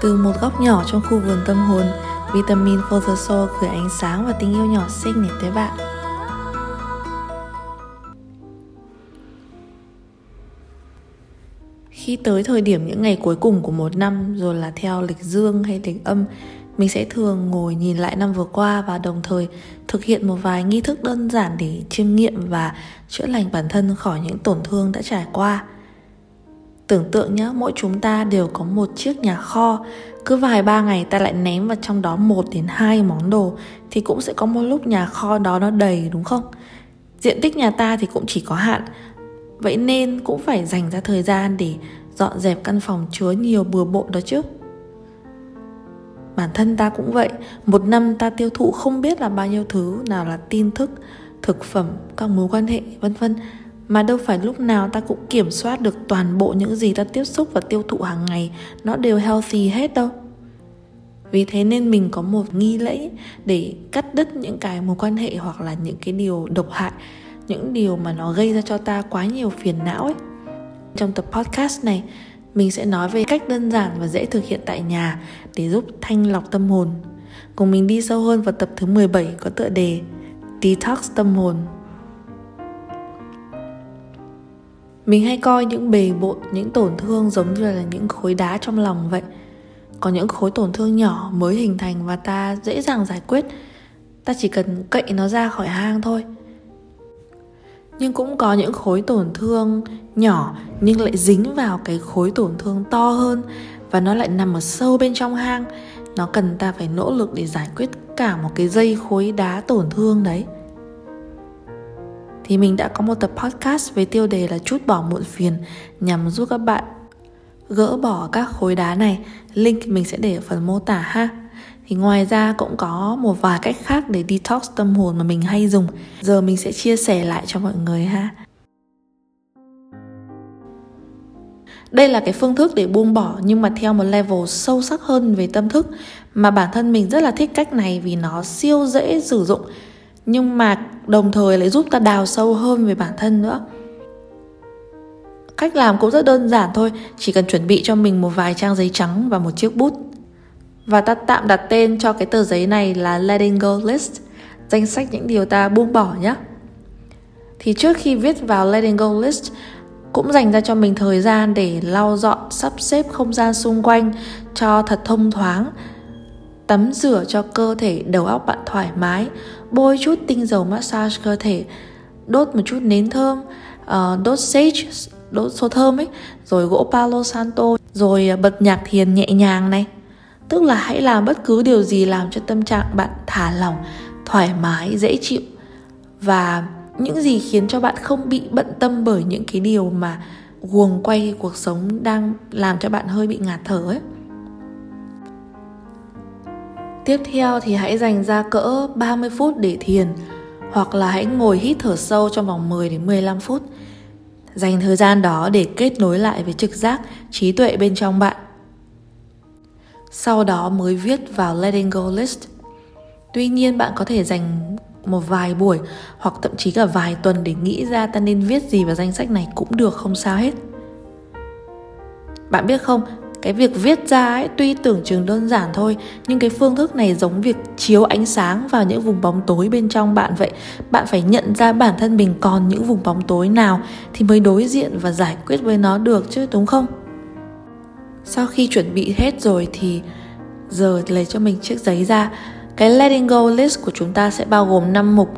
Từ một góc nhỏ trong khu vườn tâm hồn, Vitamin for the Soul gửi ánh sáng và tình yêu nhỏ xinh đến tới bạn. Khi tới thời điểm những ngày cuối cùng của một năm rồi là theo lịch dương hay lịch âm, mình sẽ thường ngồi nhìn lại năm vừa qua và đồng thời thực hiện một vài nghi thức đơn giản để chiêm nghiệm và chữa lành bản thân khỏi những tổn thương đã trải qua. Tưởng tượng nhé, mỗi chúng ta đều có một chiếc nhà kho. Cứ vài ba ngày ta lại ném vào trong đó một đến hai món đồ Thì cũng sẽ có một lúc nhà kho đó nó đầy đúng không? Diện tích nhà ta thì cũng chỉ có hạn. Vậy nên cũng phải dành ra thời gian để dọn dẹp căn phòng chứa nhiều bừa bộn đó chứ. Bản thân ta cũng vậy. Một năm ta tiêu thụ không biết là bao nhiêu thứ Nào là tin thức, thực phẩm, các mối quan hệ, vân vân mà đâu phải lúc nào ta cũng kiểm soát được toàn bộ những gì ta tiếp xúc và tiêu thụ hàng ngày. Nó đều healthy hết đâu. Vì thế nên mình có một nghi lễ để cắt đứt những cái mối quan hệ hoặc là những cái điều độc hại, những điều mà nó gây ra cho ta quá nhiều phiền não ấy. Trong tập podcast này, mình sẽ nói về cách đơn giản và dễ thực hiện tại nhà để giúp thanh lọc tâm hồn. Cùng mình đi sâu hơn vào tập thứ 17 có tựa đề Detox tâm hồn. Mình hay coi những bề bộn, những tổn thương giống như là những khối đá trong lòng vậy. Có những khối tổn thương nhỏ mới hình thành và ta dễ dàng giải quyết. Ta chỉ cần cậy nó ra khỏi hang thôi. Nhưng cũng có những khối tổn thương nhỏ nhưng lại dính vào cái khối tổn thương to hơn và nó lại nằm ở sâu bên trong hang. Nó cần ta phải nỗ lực để giải quyết cả một cái dây khối đá tổn thương đấy thì mình đã có một tập podcast với tiêu đề là chút bỏ muộn phiền, nhằm giúp các bạn gỡ bỏ các khối đá này. Link mình sẽ để ở phần mô tả ha. Thì ngoài ra cũng có một vài cách khác để detox tâm hồn mà mình hay dùng. Giờ mình sẽ chia sẻ lại cho mọi người ha. Đây là cái phương thức để buông bỏ, nhưng mà theo một level sâu sắc hơn về tâm thức. Mà bản thân mình rất là thích cách này vì nó siêu dễ sử dụng nhưng mà đồng thời lại giúp ta đào sâu hơn về bản thân nữa. Cách làm cũng rất đơn giản thôi, chỉ cần chuẩn bị cho mình một vài trang giấy trắng và một chiếc bút. Và ta tạm đặt tên cho cái tờ giấy này là letting go list, danh sách những điều ta buông bỏ nhé. Thì trước khi viết vào letting go list, cũng dành ra cho mình thời gian để lau dọn, sắp xếp không gian xung quanh cho thật thông thoáng tắm rửa cho cơ thể đầu óc bạn thoải mái bôi chút tinh dầu massage cơ thể đốt một chút nến thơm uh, đốt sage đốt số thơm ấy rồi gỗ palo santo rồi ờ, bật nhạc thiền nhẹ nhàng này. Tức là hãy làm bất cứ điều gì làm cho tâm trạng bạn thả lỏng thoải mái dễ chịu. Và những gì khiến cho bạn không bị bận tâm bởi những cái điều mà guồng quay cuộc sống đang làm cho bạn hơi bị ngạt thở ấy. Tiếp theo thì hãy dành ra cỡ 30 phút để thiền hoặc là hãy ngồi hít thở sâu trong vòng 10 đến 15 phút. Dành thời gian đó để kết nối lại với trực giác, trí tuệ bên trong bạn. Sau đó mới viết vào letting go list. Tuy nhiên bạn có thể dành một vài buổi hoặc thậm chí cả vài tuần để nghĩ ra ta nên viết gì vào danh sách này cũng được không sao hết. Bạn biết không, cái việc viết ra ấy, tuy tưởng chừng đơn giản thôi, nhưng cái phương thức này giống việc chiếu ánh sáng vào những vùng bóng tối bên trong bạn vậy. Bạn phải nhận ra bản thân mình còn những vùng bóng tối nào thì mới đối diện và giải quyết với nó được chứ, đúng không? Sau khi chuẩn bị hết rồi thì giờ lấy cho mình chiếc giấy ra. Cái letting go list của chúng ta sẽ bao gồm 5 mục.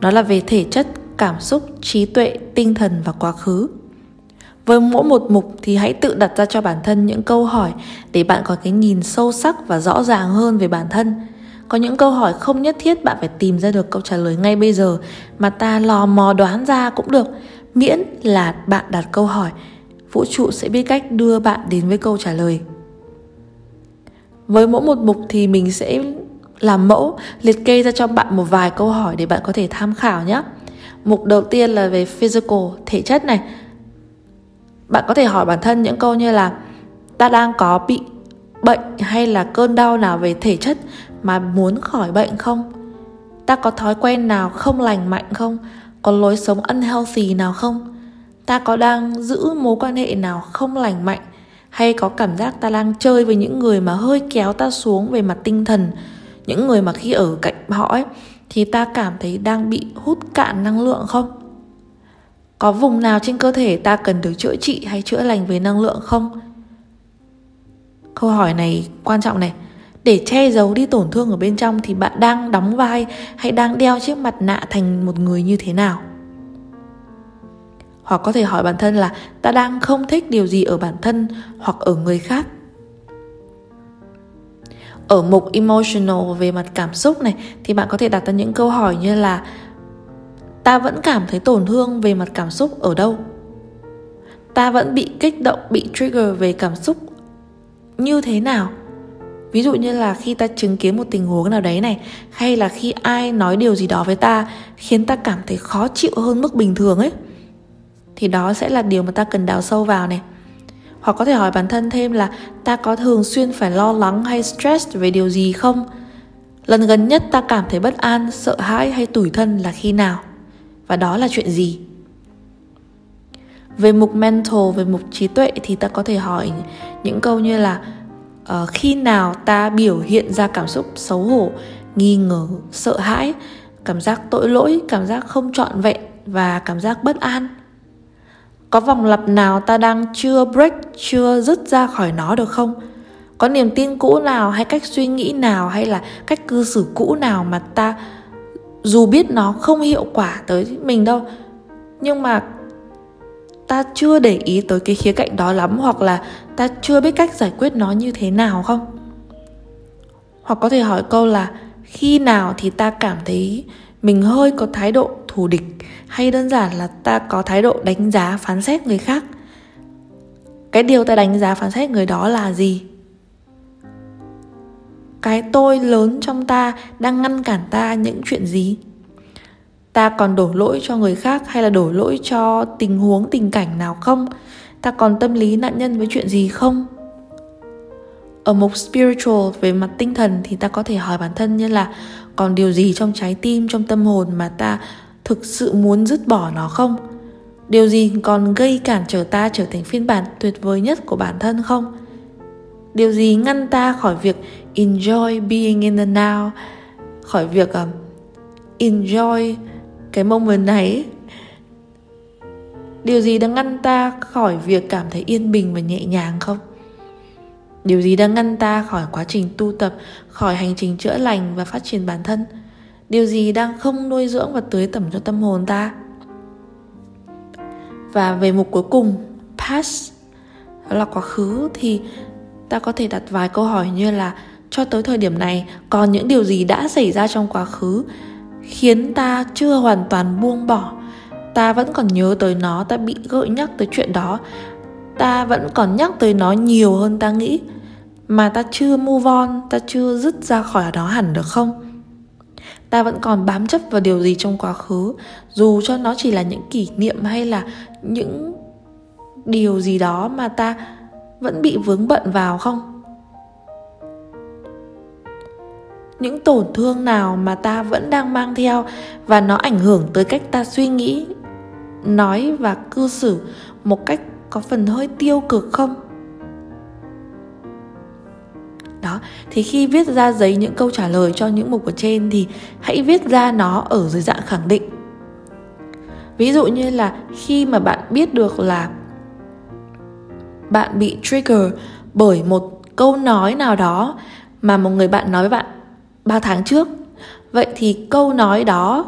Nó là về thể chất, cảm xúc, trí tuệ, tinh thần và quá khứ với mỗi một mục thì hãy tự đặt ra cho bản thân những câu hỏi để bạn có cái nhìn sâu sắc và rõ ràng hơn về bản thân. Có những câu hỏi không nhất thiết bạn phải tìm ra được câu trả lời ngay bây giờ mà ta lò mò đoán ra cũng được, miễn là bạn đặt câu hỏi, vũ trụ sẽ biết cách đưa bạn đến với câu trả lời. Với mỗi một mục thì mình sẽ làm mẫu liệt kê ra cho bạn một vài câu hỏi để bạn có thể tham khảo nhé. Mục đầu tiên là về physical, thể chất này bạn có thể hỏi bản thân những câu như là, ta đang có bị bệnh hay là cơn đau nào về thể chất mà muốn khỏi bệnh không? Ta có thói quen nào không lành mạnh không? Có lối sống unhealthy nào không? Ta có đang giữ mối quan hệ nào không lành mạnh? Hay có cảm giác ta đang chơi với những người mà hơi kéo ta xuống về mặt tinh thần? Những người mà khi ở cạnh họ ấy, thì ta cảm thấy đang bị hút cạn năng lượng không? Có vùng nào trên cơ thể ta cần được chữa trị hay chữa lành về năng lượng không? Câu hỏi này quan trọng này. Để che giấu đi tổn thương ở bên trong thì bạn đang đóng vai hay đang đeo chiếc mặt nạ thành một người như thế nào? Hoặc có thể hỏi bản thân là ta đang không thích điều gì ở bản thân hoặc ở người khác? Ở mục emotional về mặt cảm xúc này thì bạn có thể đặt ra những câu hỏi như là ta vẫn cảm thấy tổn thương về mặt cảm xúc ở đâu? Ta vẫn bị kích động, bị trigger về cảm xúc như thế nào? Ví dụ như là khi ta chứng kiến một tình huống nào đấy này, hay là khi ai nói điều gì đó với ta khiến ta cảm thấy khó chịu hơn mức bình thường ấy, thì đó sẽ là điều mà ta cần đào sâu vào này. Hoặc có thể hỏi bản thân thêm là ta có thường xuyên phải lo lắng hay stress về điều gì không? Lần gần nhất ta cảm thấy bất an, sợ hãi hay tủi thân là khi nào? Và đó là chuyện gì? Về mục mental về mục trí tuệ thì ta có thể hỏi những câu như là uh, khi nào ta biểu hiện ra cảm xúc xấu hổ nghi ngờ sợ hãi cảm giác tội lỗi cảm giác không trọn vẹn và cảm giác bất an? Có vòng lặp nào ta đang chưa break chưa dứt ra khỏi nó được không? Có niềm tin cũ nào hay cách suy nghĩ nào hay là cách cư xử cũ nào mà ta dù biết nó không hiệu quả tới mình đâu, nhưng mà ta chưa để ý tới cái khía cạnh đó lắm, hoặc là ta chưa biết cách giải quyết nó như thế nào không? Hoặc có thể hỏi câu là, khi nào thì ta cảm thấy mình hơi có thái độ thù địch, hay đơn giản là ta có thái độ đánh giá, phán xét người khác? Cái điều ta đánh giá, phán xét người đó là gì? Cái tôi lớn trong ta đang ngăn cản ta những chuyện gì? Ta còn đổ lỗi cho người khác hay là đổ lỗi cho tình huống, tình cảnh nào không? Ta còn tâm lý nạn nhân với chuyện gì không? Ở mục spiritual về mặt tinh thần thì ta có thể hỏi bản thân như là còn điều gì trong trái tim, trong tâm hồn mà ta thực sự muốn dứt bỏ nó không? Điều gì còn gây cản trở ta trở thành phiên bản tuyệt vời nhất của bản thân không? Điều gì ngăn ta khỏi việc enjoy being in the now. Khỏi việc um, enjoy cái moment này. Điều gì đang ngăn ta khỏi việc cảm thấy yên bình và nhẹ nhàng không? Điều gì đang ngăn ta khỏi quá trình tu tập khỏi hành trình chữa lành và phát triển bản thân? Điều gì đang không nuôi dưỡng và tưới tẩm cho tâm hồn ta? Và về mục cuối cùng past đó là quá khứ thì ta có thể đặt vài câu hỏi như là cho tới thời điểm này còn những điều gì đã xảy ra trong quá khứ khiến ta chưa hoàn toàn buông bỏ? Ta vẫn còn nhớ tới nó, ta bị gợi nhắc tới chuyện đó. Ta vẫn còn nhắc tới nó nhiều hơn ta nghĩ. Mà ta chưa move on, ta chưa dứt ra khỏi đó hẳn được không? Ta vẫn còn bám chấp vào điều gì trong quá khứ, dù cho nó chỉ là những kỷ niệm hay là những điều gì đó mà ta vẫn bị vướng bận vào không? Những tổn thương nào mà ta vẫn đang mang theo và nó ảnh hưởng tới cách ta suy nghĩ, nói và cư xử một cách có phần hơi tiêu cực không? Đó, thì khi viết ra giấy những câu trả lời cho những mục ở trên thì hãy viết ra nó ở dưới dạng khẳng định. Ví dụ như là khi mà bạn biết được là bạn bị trigger bởi một câu nói nào đó mà một người bạn nói với bạn 3 tháng trước. Vậy thì câu nói đó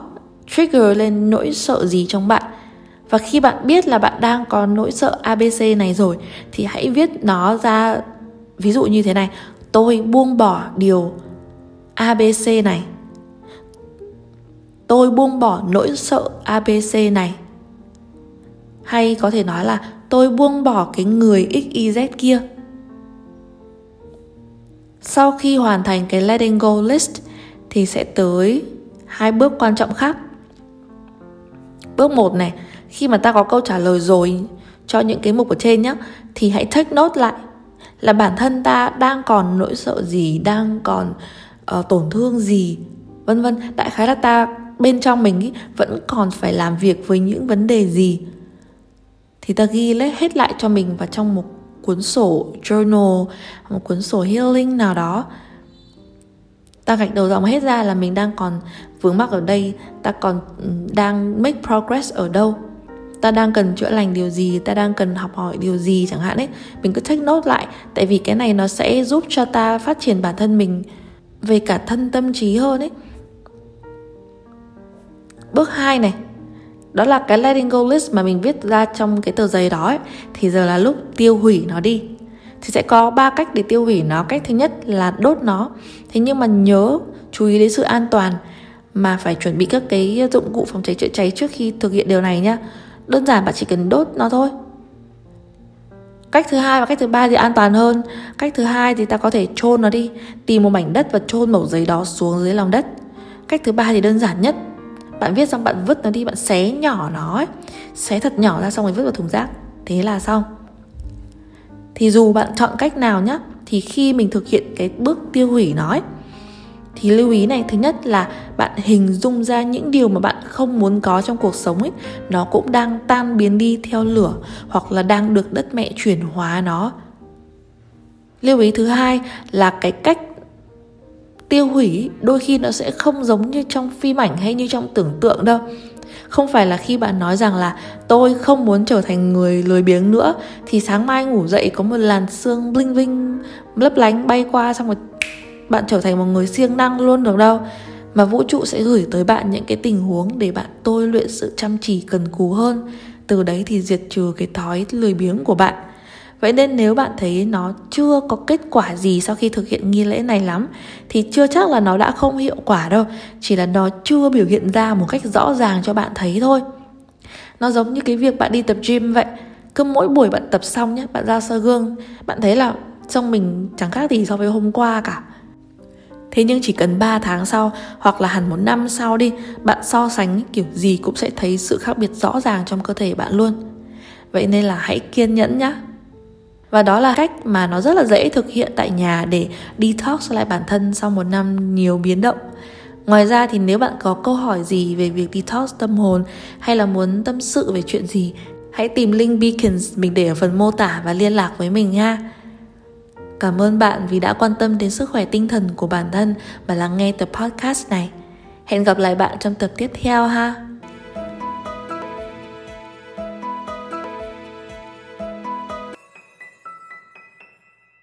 trigger lên nỗi sợ gì trong bạn? Và khi bạn biết là bạn đang có nỗi sợ abc này rồi, thì hãy viết nó ra. Ví dụ như thế này, tôi buông bỏ điều abc này. Tôi buông bỏ nỗi sợ abc này. Hay có thể nói là, tôi buông bỏ cái người xyz kia sau khi hoàn thành cái letting go list thì sẽ tới hai bước quan trọng khác. Bước một này khi mà ta có câu trả lời rồi cho những cái mục ở trên nhé thì hãy take note lại là bản thân ta đang còn nỗi sợ gì đang còn uh, tổn thương gì vân vân. Đại khái là ta bên trong mình ý, vẫn còn phải làm việc với những vấn đề gì. Thì ta ghi lấy hết lại cho mình vào trong một cuốn sổ journal, một cuốn sổ healing nào đó. Ta gạch đầu dòng hết ra là mình đang còn vướng mắc ở đây, ta còn ừ, đang make progress ở đâu? Ta đang cần chữa lành điều gì? Ta đang cần học hỏi điều gì chẳng hạn ấy? Mình cứ take note lại, tại vì cái này nó sẽ giúp cho ta phát triển bản thân mình về cả thân tâm trí hơn ấy. Bước 2 này đó là cái letting go list mà mình viết ra trong cái tờ giấy đó ấy, thì giờ là lúc tiêu hủy nó đi. Thì sẽ có ba cách để tiêu hủy nó. Cách thứ nhất là đốt nó. Thế nhưng mà nhớ chú ý đến sự an toàn mà phải chuẩn bị các cái dụng cụ phòng cháy chữa cháy trước khi thực hiện điều này nhá. Đơn giản bạn chỉ cần đốt nó thôi. Cách thứ hai và cách thứ ba thì an toàn hơn. Cách thứ hai thì ta có thể chôn nó đi. Tìm một mảnh đất và chôn mẩu giấy đó xuống dưới lòng đất. Cách thứ ba thì đơn giản nhất bạn viết xong bạn vứt nó đi bạn xé nhỏ nó ấy. xé thật nhỏ ra xong rồi vứt vào thùng rác. Thế là xong. Thì dù bạn chọn cách nào nhá thì khi mình thực hiện cái bước tiêu hủy nó ấy, thì lưu ý này thứ nhất là bạn hình dung ra những điều mà bạn không muốn có trong cuộc sống ấy nó cũng đang tan biến đi theo lửa hoặc là đang được đất mẹ chuyển hóa nó. Lưu ý thứ hai là cái cách tiêu hủy, đôi khi nó sẽ không giống như trong phim ảnh hay như trong tưởng tượng đâu. Không phải là khi bạn nói rằng là, tôi không muốn trở thành người lười biếng nữa, thì sáng mai ngủ dậy có một làn xương bling bling, lấp lánh bay qua xong rồi bạn trở thành một người siêng năng luôn được đâu. Mà vũ trụ sẽ gửi tới bạn những cái tình huống để bạn tôi luyện sự chăm chỉ cần cù hơn. Từ đấy thì diệt trừ cái thói lười biếng của bạn. Vậy nên nếu bạn thấy nó chưa có kết quả gì sau khi thực hiện nghi lễ này lắm thì chưa chắc là nó đã không hiệu quả đâu, chỉ là nó chưa biểu hiện ra một cách rõ ràng cho bạn thấy thôi. Nó giống như cái việc bạn đi tập gym vậy. Cứ mỗi buổi bạn tập xong nhé, bạn ra soi gương, bạn thấy là trong mình chẳng khác gì so với hôm qua cả. Thế nhưng chỉ cần 3 tháng sau hoặc là hẳn một năm sau đi, bạn so sánh kiểu gì cũng sẽ thấy sự khác biệt rõ ràng trong cơ thể bạn luôn. Vậy nên là hãy kiên nhẫn nhé. Và đó là cách mà nó rất là dễ thực hiện tại nhà để detox lại bản thân sau một năm nhiều biến động. Ngoài ra thì nếu bạn có câu hỏi gì về việc detox tâm hồn hay là muốn tâm sự về chuyện gì, hãy tìm link Beacons mình để ở phần mô tả và liên lạc với mình nha. Cảm ơn bạn vì đã quan tâm đến sức khỏe tinh thần của bản thân và lắng nghe tập podcast này. Hẹn gặp lại bạn trong tập tiếp theo ha.